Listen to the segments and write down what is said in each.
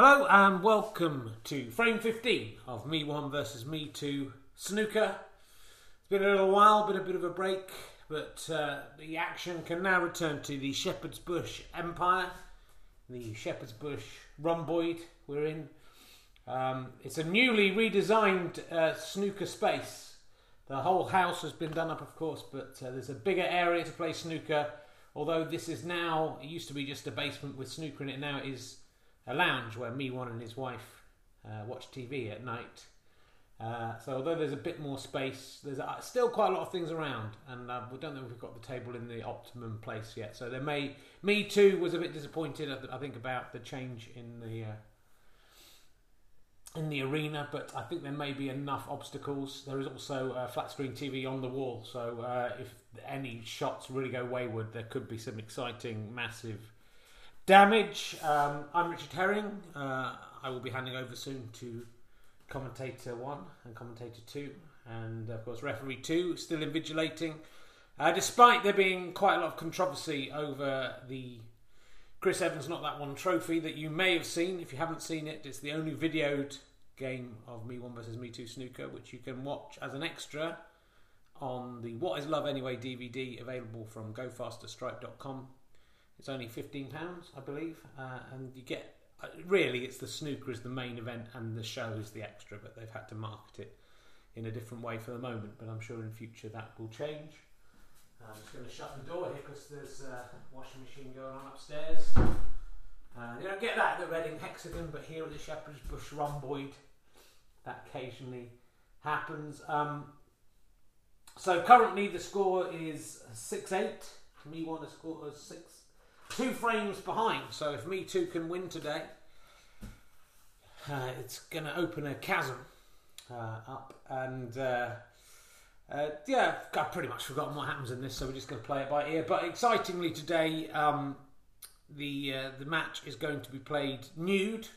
Hello and welcome to frame 15 of Me 1 versus Me 2 snooker. It's been a little while, been a bit of a break, but uh, the action can now return to the Shepherd's Bush Empire, the Shepherd's Bush rhomboid we're in. Um, it's a newly redesigned uh, snooker space. The whole house has been done up, of course, but uh, there's a bigger area to play snooker. Although this is now, it used to be just a basement with snooker in it, now it is a lounge where me one and his wife uh, watch TV at night. Uh, so although there's a bit more space, there's uh, still quite a lot of things around, and uh, we don't know if we've got the table in the optimum place yet. So there may, me too, was a bit disappointed. I, think about the change in the uh, in the arena, but I think there may be enough obstacles. There is also a flat screen TV on the wall, so uh, if any shots really go wayward, there could be some exciting, massive damage. Um, I'm Richard Herring. Uh, I will be handing over soon to commentator one and commentator two, and of course referee two, still invigilating. Uh, despite there being quite a lot of controversy over the Chris Evans Not That One trophy that you may have seen. If you haven't seen it, it's the only videoed game of Me One versus Me Two snooker, which you can watch as an extra on the What Is Love Anyway DVD available from GoFasterStripe.com. It's only fifteen pounds, I believe, uh, and you get uh, really it's the snooker is the main event and the show is the extra, but they've had to market it in a different way for the moment. But I'm sure in future that will change. I'm just going to shut the door here because there's a washing machine going on upstairs. Uh, you don't get that at the Reading Hexagon, but here at the Shepherd's Bush Rhomboid, that occasionally happens. Um, so currently the score is 6 8. Me one to score is 6. Two frames behind. So if Me Too can win today, uh, it's going to open a chasm uh, up. And uh, uh, yeah, I've pretty much forgotten what happens in this, so we're just going to play it by ear. But excitingly today, um, the uh, the match is going to be played nude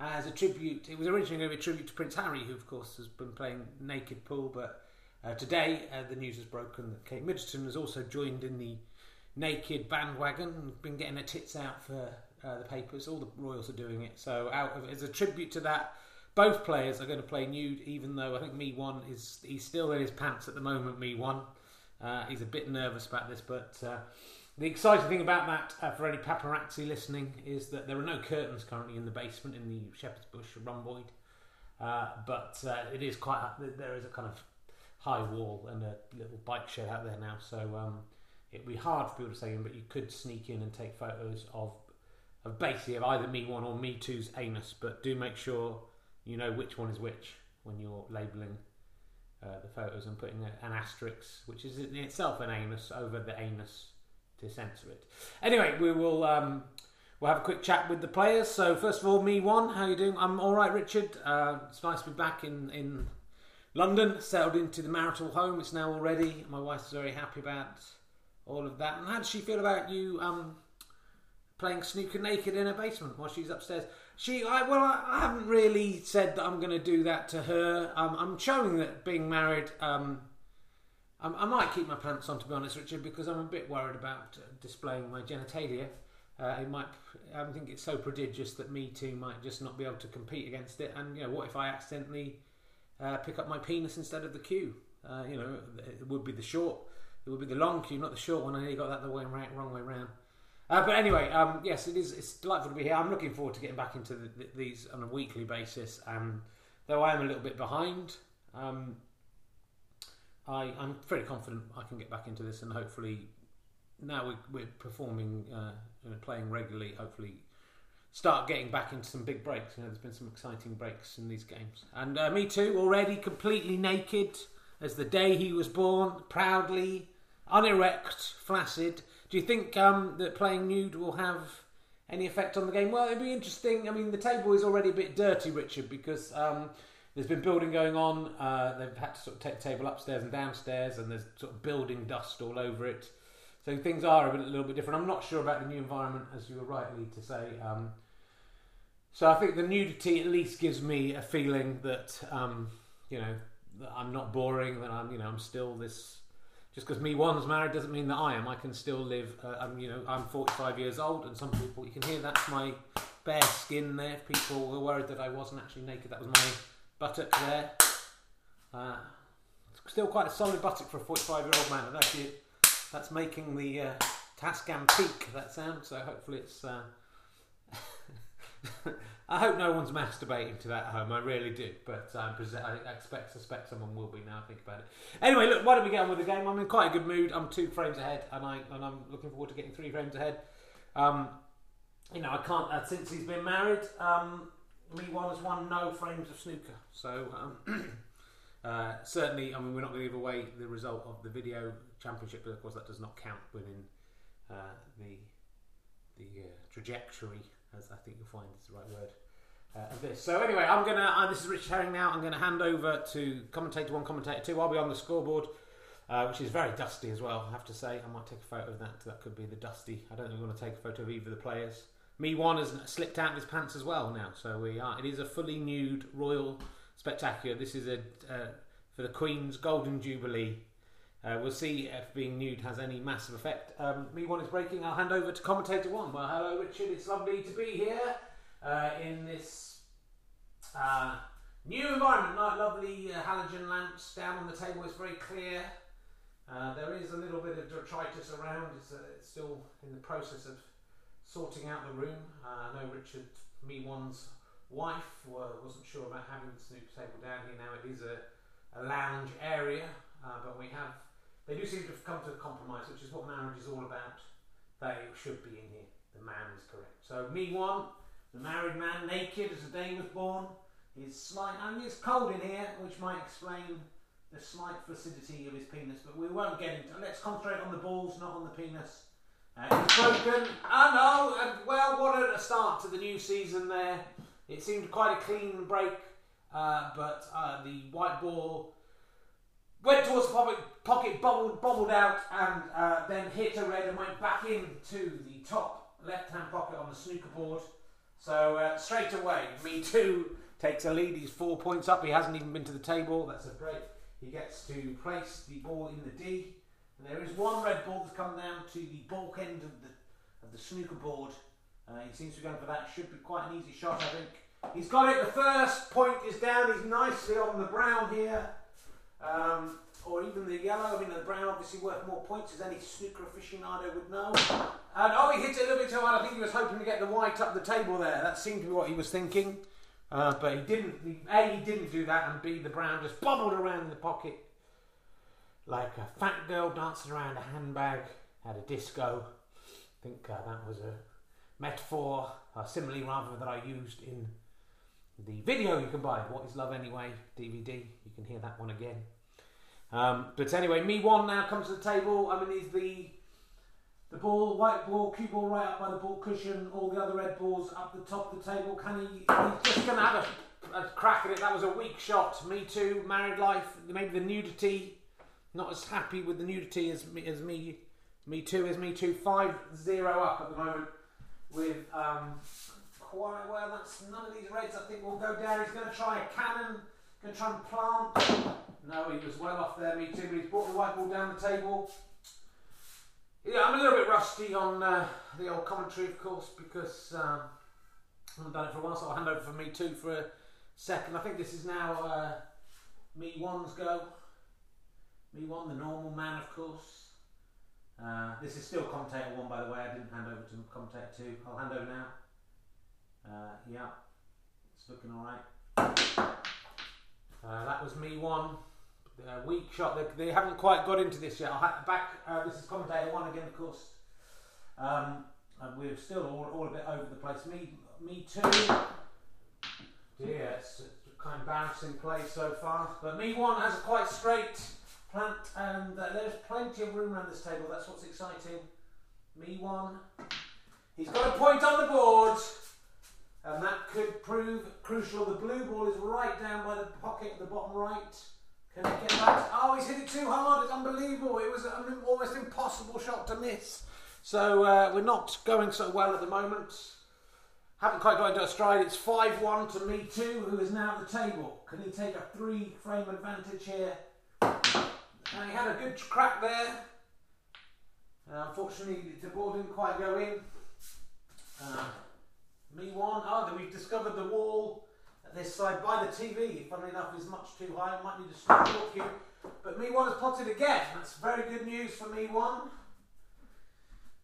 as a tribute. It was originally going to be a tribute to Prince Harry, who of course has been playing naked pool, but uh, today the news has broken that Kate Middleton has also joined in the naked bandwagon been getting her tits out for uh, the papers. All the royals are doing it. So out of as a tribute to that. Both players are going to play nude, even though I think Me One is he's still in his pants at the moment. Me One, uh, he's a bit nervous about this, but uh, the exciting thing about that uh, for any paparazzi listening is that there are no curtains currently in the basement in the Shepherd's Bush rhomboid, uh, but uh, it is quite there is a kind of high wall and a little bike shed out there now, so um, it'd be hard for people to say in, but you could sneak in and take photos of of basically of either Me One or Me Two's anus, but do make sure you know which one is which when you're labelling uh, the photos and putting a, an asterisk, which is in itself an anus, over the anus to censor it. Anyway, we will um, we'll have a quick chat with the players. So first of all, me one, how you doing? I'm all right, Richard. Uh, it's nice to be back in in London, settled into the marital home. It's now already. My wife's very happy about all of that. And how does she feel about you um, playing snooker naked in her basement while she's upstairs? She, I well, I, I haven't really said that I'm going to do that to her. Um, I'm showing that being married. Um, I, I might keep my pants on, to be honest, Richard, because I'm a bit worried about displaying my genitalia. Uh, it might. I think it's so prodigious that me too might just not be able to compete against it. And you know, what if I accidentally uh, pick up my penis instead of the cue? Uh, you know, it would be the short. It would be the long queue, not the short one. I nearly got that the way wrong way round. Uh, but anyway, um, yes, it is. It's delightful to be here. I'm looking forward to getting back into the, the, these on a weekly basis. And though I am a little bit behind, um, I, I'm pretty confident I can get back into this, and hopefully, now we're, we're performing, uh, you know, playing regularly. Hopefully, start getting back into some big breaks. You know, there's been some exciting breaks in these games, and uh, me too. Already completely naked as the day he was born, proudly unerect, flaccid. Do you think um, that playing nude will have any effect on the game? Well, it'd be interesting. I mean, the table is already a bit dirty, Richard, because um, there's been building going on. Uh, they've had to sort of take the table upstairs and downstairs, and there's sort of building dust all over it. So things are a, bit, a little bit different. I'm not sure about the new environment, as you were rightly to say. Um, so I think the nudity at least gives me a feeling that um, you know that I'm not boring. That I'm you know I'm still this just because me one's married doesn't mean that I am. I can still live. Uh, I'm you know I'm 45 years old, and some people you can hear that's my bare skin there. People were worried that I wasn't actually naked, that was my buttock there. Uh, still quite a solid buttock for a 45 year old man. And actually, that's making the uh, Tascam peak. That sound. So hopefully it's. Uh, I hope no one's masturbating to that at home. I really do, but um, I expect, suspect someone will be now. I think about it. Anyway, look, why don't we get on with the game? I'm in quite a good mood. I'm two frames ahead, and I and I'm looking forward to getting three frames ahead. Um, you know, I can't uh, since he's been married. Um, me one has won no frames of snooker, so um, uh, certainly, I mean, we're not going to give away the result of the video championship, but of course, that does not count within uh, the the uh, trajectory, as I think you'll find is the right word uh, of this. So anyway, I'm gonna. Uh, this is Rich Herring now. I'm to hand over to commentator one, commentator two. I'll be on the scoreboard, uh, which is very dusty as well. I have to say, I might take a photo of that. That could be the dusty. I don't think going to take a photo of either of the players. Me one has slipped out of his pants as well now. So we are. It is a fully nude royal spectacular. This is a uh, for the Queen's Golden Jubilee. Uh, we'll see if being nude has any massive effect. Um, me one is breaking. I'll hand over to commentator one. Well, hello Richard. It's lovely to be here uh, in this uh, new environment. Like lovely uh, halogen lamps down on the table. It's very clear. Uh, there is a little bit of detritus around. It's, uh, it's, still in the process of sorting out the room. I know Richard, me one's wife, wasn't sure about having the snoop table down here. Now it is a, a lounge area, but we have. They do seem to have come to a compromise, which is what marriage is all about. They should be in here. The man is correct. So me one the married man, naked as the day was born, is slight. I mean, it's cold in here, which might explain the slight flaccidity of his penis, but we won't get into. Let's concentrate on the balls, not on the penis. Uh, it's broken. Oh no! Uh, well, what a start to the new season there. It seemed quite a clean break, uh, but uh, the white ball went towards the pocket, pocket bubbled, out, and uh, then hit a red and went back into the top left-hand pocket on the snooker board. So uh, straight away, me too takes a lead. He's four points up. He hasn't even been to the table. That's a break. He gets to place the ball in the D, and there is one red ball that's come down to the baulk end of the of the snooker board. Uh, he seems to be going for that. Should be quite an easy shot, I think. He's got it. The first point is down. He's nicely on the brown here. Um, or even the yellow. I mean, the brown obviously worth more points, as any snooker aficionado would know. And oh, he hit it a little bit too hard. I think he was hoping to get the white up the table there. That seemed to be what he was thinking. Uh, but he didn't. A, he didn't do that, and B, the brown just bobbled around in the pocket like a fat girl dancing around a handbag at a disco. I think uh, that was a metaphor, a simile rather, that I used in the video you can buy. What is Love Anyway DVD. You can hear that one again. Um, but anyway, me one now comes to the table. I mean, he's the the ball, white ball, cue ball right up by the baulk cushion. All the other red balls up the top of the table. Can he? He's just going to have a, a, crack at it. That was a weak shot. Me too. Married life. Maybe the nudity. Not as happy with the nudity as me. As me. Me too. Is me too. Five zero up at the moment. With um, quite well. That's none of these reds. I think will go down. He's going to try a cannon. Going to try and plant. No, he was well off there, me too, but he's brought the white ball down the table. Yeah, I'm a little bit rusty on uh, the old commentary, of course, because um, I haven't done it for a while, so I'll hand over for me too for a second. I think this is now uh, me one's go. Me one, the normal man, of course. Uh, this is still commentator one, by the way. I didn't hand over to commentator two. I'll hand over now. Uh, yeah, it's looking all right. Uh, that was me one. Uh, weak shot. They, they, haven't quite got into this yet. back. Uh, this is commentator one again, of course. Um, and we're still all, all a bit over the place. Me, me too. Yeah, it's kind of bouncing play so far. But me one has a quite straight plant, and uh, there's plenty of room around this table. That's what's exciting. Me one. He's got a point on the board and that could prove crucial. The blue ball is right down by the pocket at the bottom right. Can he get? Oh, he's hit it too hard. It's unbelievable. It was an almost impossible shot to miss. So uh, we're not going so well at the moment. Haven't quite got into a stride. It's 5 1 to me too, who is now at the table. Can he take a three frame advantage here? and he had a good crack there. Uh, unfortunately, the ball didn't quite go in. Uh, me one. Oh, we've discovered the wall this side by the TV. Funnily enough, is much too high. I Might need to stop you. But me one has potted again. That's very good news for me one.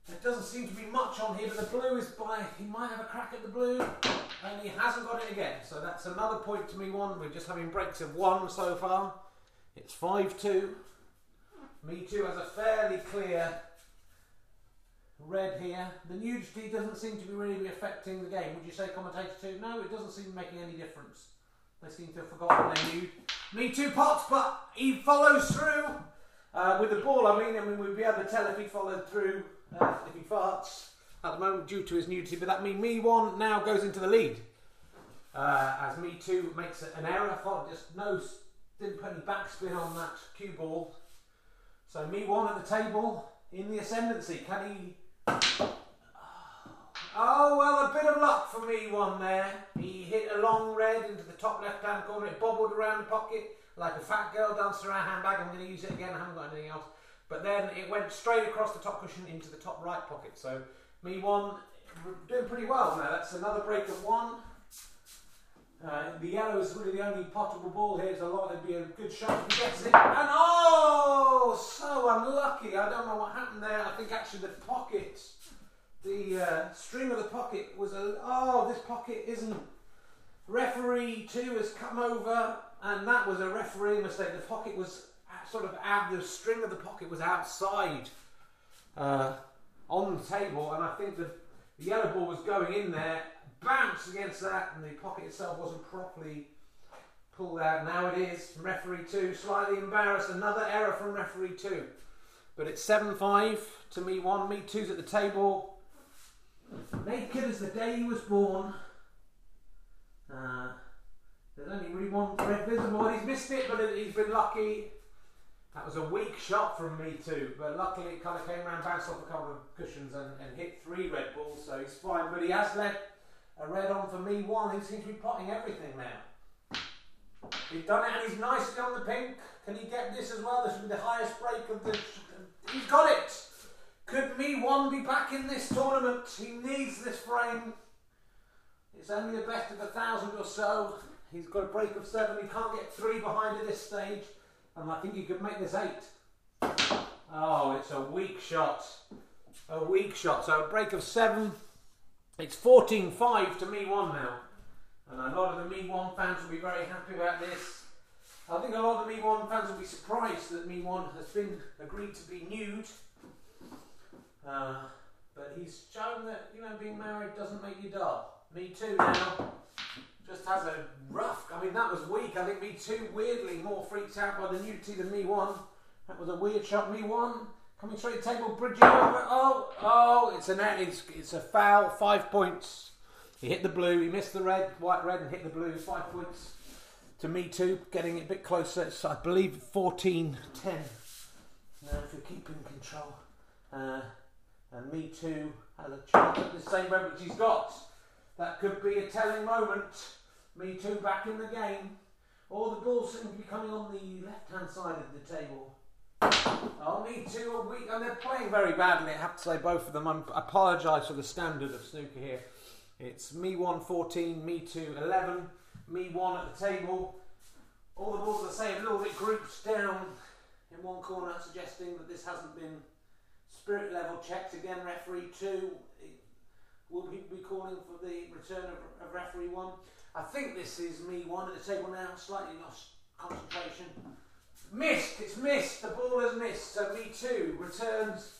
There doesn't seem to be much on here, but the blue is by. He might have a crack at the blue, and he hasn't got it again. So that's another point to me one. We're just having breaks of one so far. It's 5 2. Me two has a fairly clear red here. The nudity doesn't seem to be really affecting the game. Would you say commentator two? No, it doesn't seem making any difference. They seem to have forgotten their nude. Me two pots, but he follows through. Uh, with the ball, I mean, I mean, we'd be able to tell if he followed through, uh, if he farts at the moment due to his nudity, but that means me one now goes into the lead. Uh, as me two makes an error, just no, didn't put any backspin on that cue ball. So me one at the table in the ascendancy. Can he Oh, well, a bit of luck for me one there. He hit a long red into the top left hand corner. It bobbled around the pocket like a fat girl dancing around a handbag. I'm going to use it again. I haven't got anything else. But then it went straight across the top cushion into the top right pocket. So me one doing pretty well now. That's another break of one. Uh, the yellow is really the only potable ball here. So a lot. It'd be a good shot if he gets it. And oh, so unlucky. I don't know what happened there. I think actually the pocket the uh, string of the pocket was a oh this pocket isn't referee two has come over and that was a referee mistake the pocket was sort of out the string of the pocket was outside uh, on the table and I think the, the yellow ball was going in there bounced against that and the pocket itself wasn't properly pulled out now it is referee two slightly embarrassed another error from referee two but it's 7-5 to me one me two's at the table Naked as the day he was born. Uh, there's only really one red visible, he's missed it, but he's been lucky. That was a weak shot from me too, but luckily it kind of came around, bounced off a couple of cushions, and, and hit three red balls, so he's fine. But he has led a red on for me one. He seems to be potting everything now. He's done it, and he's nicely on the pink. Can he get this as well? This will be the highest break of the. He's got it. Could me one be back in this tournament? He needs this frame. It's only the best of a thousand or so. He's got a break of seven. He can't get three behind at this stage. And I think he could make this eight. Oh, it's a weak shot. A weak shot. So a break of seven. It's 14-5 to me one now. And a lot of the me one fans will be very happy about this. I think a lot of the me one fans will be surprised that me one has been agreed to be nude. Uh, but he's shown that you know being married doesn't make you dull. Me too now. Just has a rough. I mean that was weak. I think me too weirdly more freaked out by the nudity than me one. That was a weird shot. Me one coming straight to the table, bridging over. Oh, oh! It's an it's it's a foul. Five points. He hit the blue. He missed the red, white, red, and hit the blue. Five points to me too. Getting it a bit closer. It's, I believe 14-10. Now if you're keeping control. Uh, and Me Too has a chance at the same moment he's got. That could be a telling moment. Me Too back in the game. All the balls seem to be coming on the left hand side of the table. Me Too are weak, and they're playing very badly. I have to say, both of them. I'm, I apologise for the standard of snooker here. It's Me 1 14, Me 2 11, Me 1 at the table. All the balls are the same, a little bit grouped down in one corner, suggesting that this hasn't been Spirit level checks again, referee two. Will be calling for the return of, of referee one? I think this is me one at the table now, slightly lost concentration. Missed, it's missed, the ball has missed, so me too returns.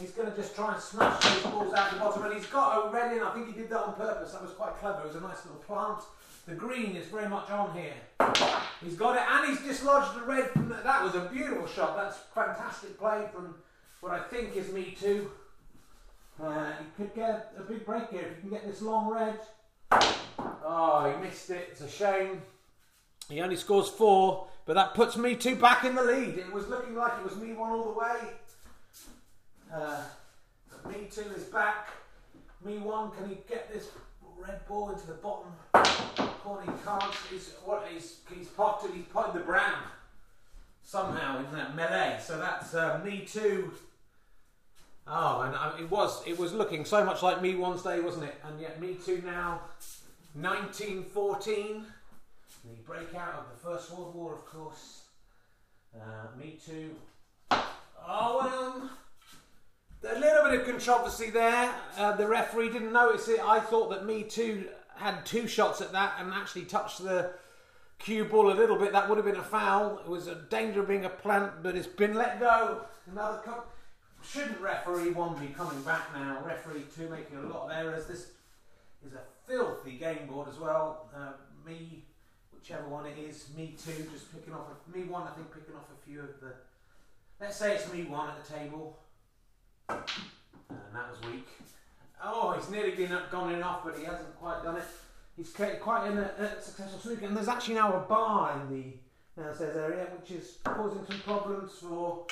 He's going to just try and smash those balls out the bottom, and he's got a red in. I think he did that on purpose. That was quite clever. It was a nice little plant. The green is very much on here. He's got it, and he's dislodged the red. From the, that was a beautiful shot. That's fantastic play from what I think is me too. Uh, he could get a big break here if he can get this long red. Oh, he missed it. It's a shame. He only scores four, but that puts me two back in the lead. It was looking like it was me one all the way. Uh, me two is back. Me one, can he get this red ball into the bottom corner? He can't. He's what? He's he's potted. He's potted the brown. somehow in that melee. So that's uh, me too. Oh, and uh, it was it was looking so much like me one's day, wasn't it? And yet me too now, 1914, the breakout of the First World War, of course. Uh, me too. Oh, um, a little bit of controversy there. Uh, the referee didn't notice it. I thought that me too had two shots at that and actually touched the cue ball a little bit. That would have been a foul. It was a danger of being a plant, but it's been let go. Another. Shouldn't referee one be coming back now? Referee two making a lot of errors. This is a filthy game board as well. Uh, me, whichever one it is, me two, just picking off. A, me one, I think, picking off a few of the. Let's say it's me one at the table. And that was weak. Oh, he's nearly been up, gone in off, but he hasn't quite done it. He's quite in a, a successful snooker, and there's actually now a bar in the downstairs area, which is causing some problems for.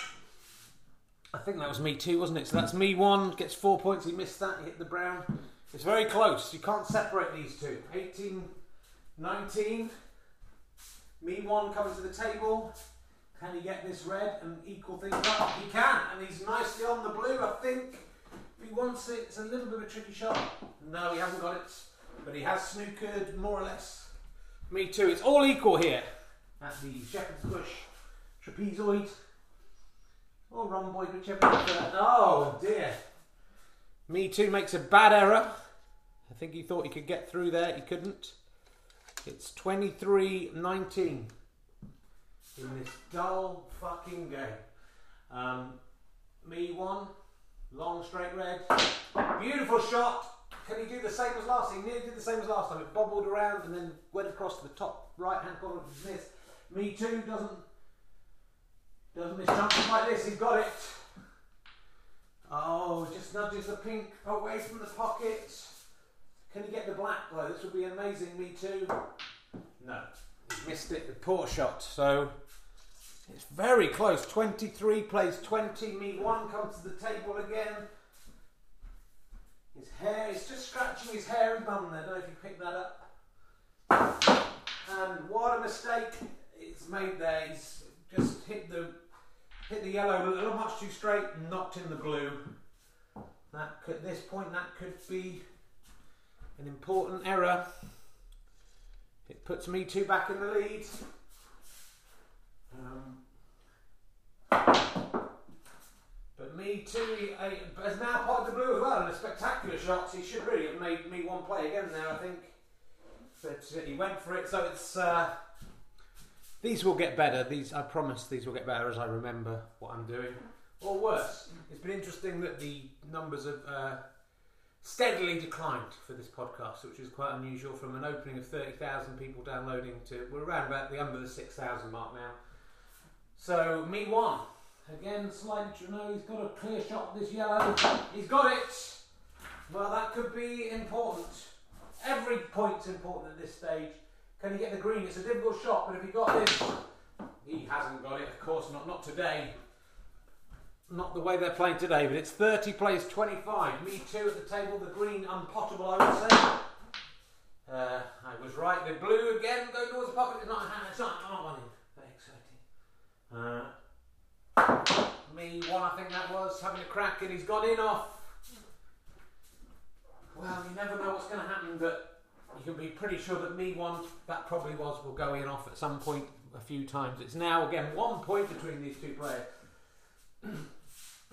I think that was me too, wasn't it? So that's me one, gets four points. He missed that, he hit the brown. It's very close. You can't separate these two. 18, 19. Me one comes to the table. Can he get this red and equal things up? He can, and he's nicely on the blue, I think. If he wants it, it's a little bit of a tricky shot. No, he hasn't got it, but he has snookered more or less. Me too. It's all equal here at the Shepherd's Bush trapezoid or rhomboid, whichever. Oh dear. Me too makes a bad error. I think he thought he could get through there. He couldn't. It's 23 19 in this dull fucking game. Um, me one, long straight red, beautiful shot. Can he do the same as last? He nearly did the same as last time. It bobbled around and then went across to the top right hand corner of his miss. Me too doesn't doesn't miss chances like this. He's got it. Oh, just nudges the pink away from the pocket. Can you get the black though? This would be amazing. Me too. No, missed it. The poor shot. So it's very close. 23 plays 20. Me one comes to the table again. His hair, he's just scratching his hairy bum there. I don't know if you picked that up. And what a mistake it's made there. He's just hit the hit the yellow a little much too straight and knocked in the blue. That could, at this point, that could be an important error. It puts me two back in the lead. Um, but me too, has now potted the blue as well, and a spectacular shot. So he should really have made me one play again there, I think. But uh, he went for it, so it's. Uh, these will get better. These, I promise, these will get better as I remember what I'm doing, or worse. It's been interesting that the numbers of uh, steadily declined for this podcast, which is quite unusual. From an opening of thirty thousand people downloading to we're around about the under the six thousand mark now. So me one. Again, slightly, you know, he's got a clear shot this yellow. He's got it. Well, that could be important. Every point's important at this stage. Can he get the green? It's a difficult shot, but if he got this, he hasn't got it. Of course not. Not today. Not the way they're playing today. But it's 30 plays 25. Me too at the table. The green unpottable, I would say. Uh, I was right. The blue again going towards the pocket. It's not a hand. It's not. Oh, one uh, me one, I think that was, having a crack and he's gone in off. Well, you never know what's going to happen, but you can be pretty sure that me one, that probably was, will go in off at some point a few times. It's now, again, one point between these two players.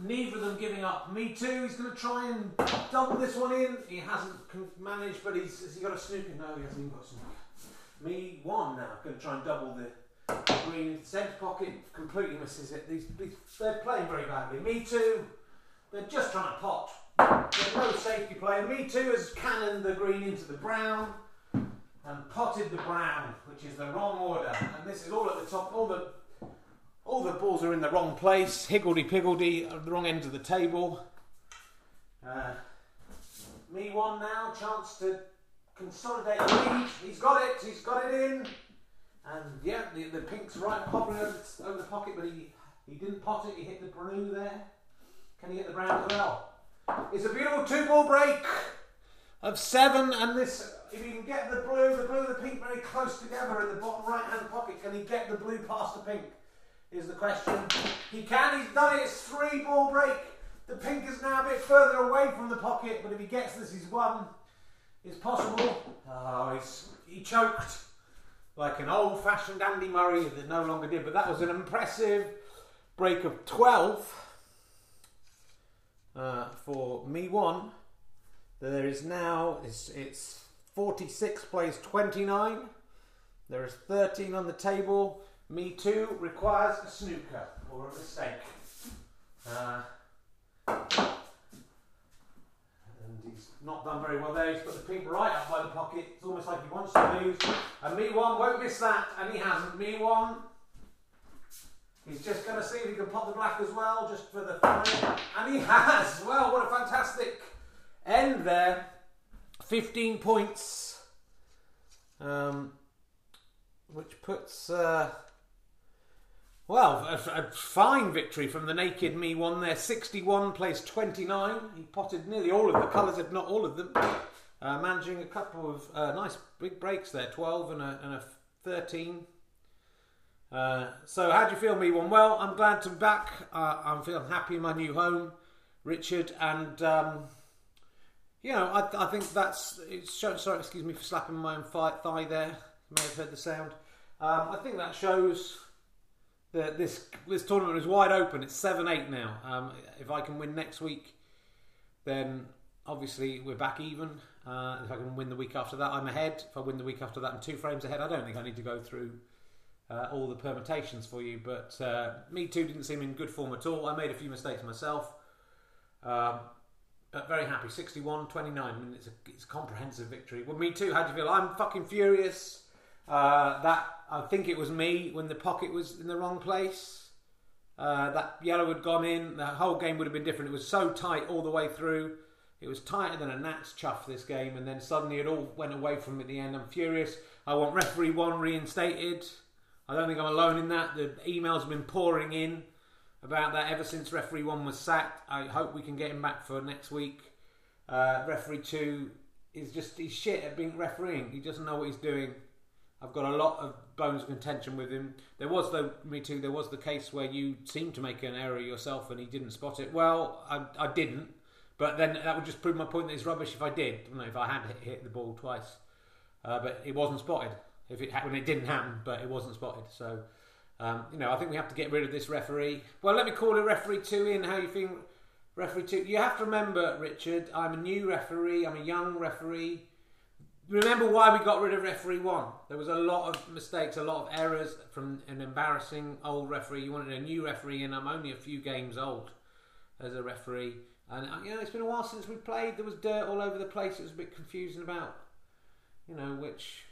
Neither of them giving up. Me too. He's going to try and double this one in. He hasn't managed, but he's has he got a snooker? No, he hasn't even got a snooker. Me one now. Going to try and double the Green into the centre pocket completely misses it. These, these, they're playing very badly. Me too. They're just trying to pot. There's no safety play. Me too has cannoned the green into the brown and potted the brown, which is the wrong order. And this is all at the top. All the all the balls are in the wrong place. Higgledy piggledy at the wrong end of the table. Uh, me one now. Chance to consolidate the lead. He's got it. He's got it in. And yeah, the, the pink's right hovering over, over the pocket, but he, he didn't pot it, he hit the blue there. Can he hit the brown as well? It's a beautiful two ball break of seven, and this, if he can get the blue, the blue and the pink very close together in the bottom right hand pocket, can he get the blue past the pink? Is the question. He can, he's done it, it's three ball break. The pink is now a bit further away from the pocket, but if he gets this, he's won. It's possible. Oh, he's, he choked like an old fashioned Andy Murray that no longer did, but that was an impressive break of 12 uh, for me one. There is now, it's, it's 46 plays 29. There is 13 on the table. Me too requires a snooker or a mistake. Uh, and he's not done very well there. He's put the pink right up by the pocket. It's almost like he wants to lose. And me one won't miss that, and he hasn't. Me one. He's just going to see if he can pop the black as well, just for the fun. And he has. Well, what a fantastic end there. 15 points. Um, which puts. Uh, well, a, a, fine victory from the naked me one there. 61 plays 29. He potted nearly all of the colours, if not all of them. Uh, managing a couple of uh, nice big breaks there 12 and a, and a 13. Uh, so, how do you feel, me one? Well, I'm glad to be back. I'm feeling happy in my new home, Richard. And, um, you know, I, I think that's. Show, sorry, excuse me for slapping my own thigh there. You may have heard the sound. Um, I think that shows the, this this tournament is wide open. It's seven eight now. Um, if I can win next week, then obviously we're back even. Uh, if I can win the week after that, I'm ahead. If I win the week after that, I'm two frames ahead. I don't think I need to go through uh, all the permutations for you, but uh, me too didn't seem in good form at all. I made a few mistakes myself. Um, but very happy. 61 29. I mean, it's a, it's a comprehensive victory. Well, me too. How do you feel? I'm fucking furious. Uh, that I think it was me when the pocket was in the wrong place. Uh, that yellow had gone in. The whole game would have been different. It was so tight all the way through. It was tighter than a gnat's chuff this game, and then suddenly it all went away from me at the end. I'm furious. I want referee one reinstated. I don't think I'm alone in that. The emails have been pouring in about that ever since referee one was sacked. I hope we can get him back for next week. Uh, referee two is just he's shit at being refereeing. He doesn't know what he's doing. I've got a lot of bones of contention with him. There was, though, me too, there was the case where you seemed to make an error yourself and he didn't spot it. Well, I, I didn't, but then that would just prove my point that it's rubbish if I did. I know, if I had hit, hit the ball twice. Uh, but it wasn't spotted. If it when it didn't happen, but it wasn't spotted. So, um, you know, I think we have to get rid of this referee. Well, let me call it referee two in. How you think, referee two? You have to remember, Richard. I'm a new referee. I'm a young referee remember why we got rid of referee one. There was a lot of mistakes, a lot of errors from an embarrassing old referee. You wanted a new referee, and I'm only a few games old as a referee. And uh, you know, it's been a while since we played. There was dirt all over the place. It was a bit confusing about, you know, which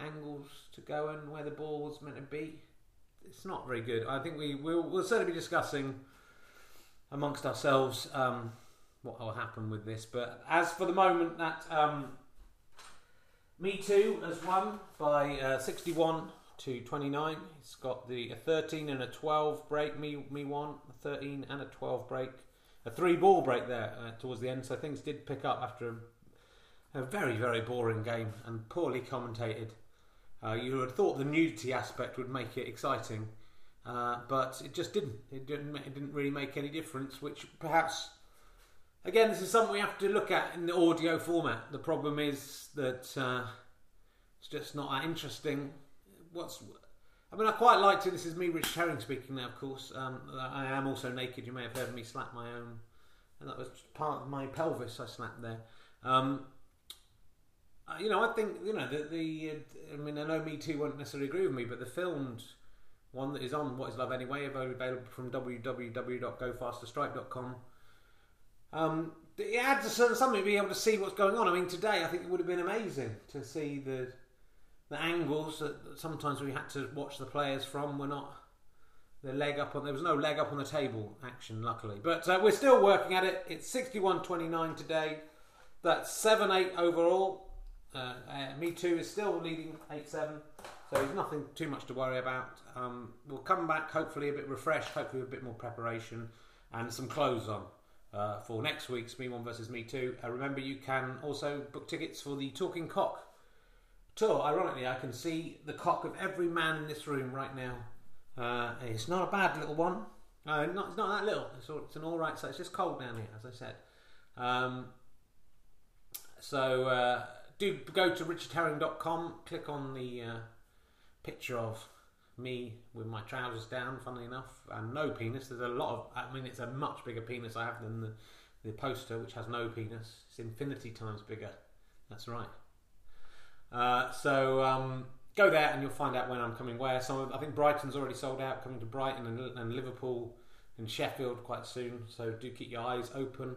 angles to go and where the ball was meant to be. It's not very good. I think we will we'll certainly be discussing amongst ourselves um, what will happen with this. But as for the moment, that um, me Too has won by uh, 61 to 29. It's got the a 13 and a 12 break. Me me one, a 13 and a 12 break. A three ball break there uh, towards the end. So things did pick up after a, a very very boring game and poorly commentated. Uh, you would have thought the nudity aspect would make it exciting, uh, but it just didn't. It didn't. It didn't really make any difference, which perhaps Again, this is something we have to look at in the audio format. The problem is that uh, it's just not that interesting. What's I mean, I quite liked it. This is me, Rich Herring, speaking now, of course. Um, I am also naked. You may have heard me slap my own, and that was part of my pelvis I slapped there. Um, uh, you know, I think you know the the. Uh, I mean, I know Me Too won't necessarily agree with me, but the filmed one that is on What Is Love Anyway, available from www.gofasterstripe.com um, it adds something to be able to see what's going on. I mean, today I think it would have been amazing to see the the angles that sometimes we had to watch the players from. Were not the leg up on there was no leg up on the table action luckily. But uh, we're still working at it. It's 61-29 today. That's 7-8 overall. Uh, uh, me too is still leading 8-7 so there's nothing too much to worry about. Um, we'll come back hopefully a bit refreshed hopefully a bit more preparation and some clothes on uh, for next week's Me One versus Me Two. Uh, remember, you can also book tickets for the Talking Cock tour. Ironically, I can see the cock of every man in this room right now Uh, it's not a bad little one. No, not, it's not that little. It's, all, it's an all right size. It's just cold down here, as I said. Um, so uh, do go to richardherring.com, click on the uh, picture of me with my trousers down, funnily enough, and no penis. There's a lot of, I mean, it's a much bigger penis I have than the, the poster, which has no penis. It's infinity times bigger. That's right. Uh, so um, go there and you'll find out when I'm coming where. Some I think Brighton's already sold out, coming to Brighton and, and Liverpool and Sheffield quite soon. So do keep your eyes open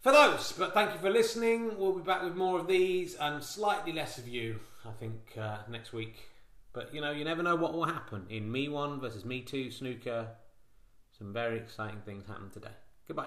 for those. But thank you for listening. We'll be back with more of these and slightly less of you, I think, uh, next week. But you know, you never know what will happen in Me One versus Me Two snooker. Some very exciting things happen today. Goodbye.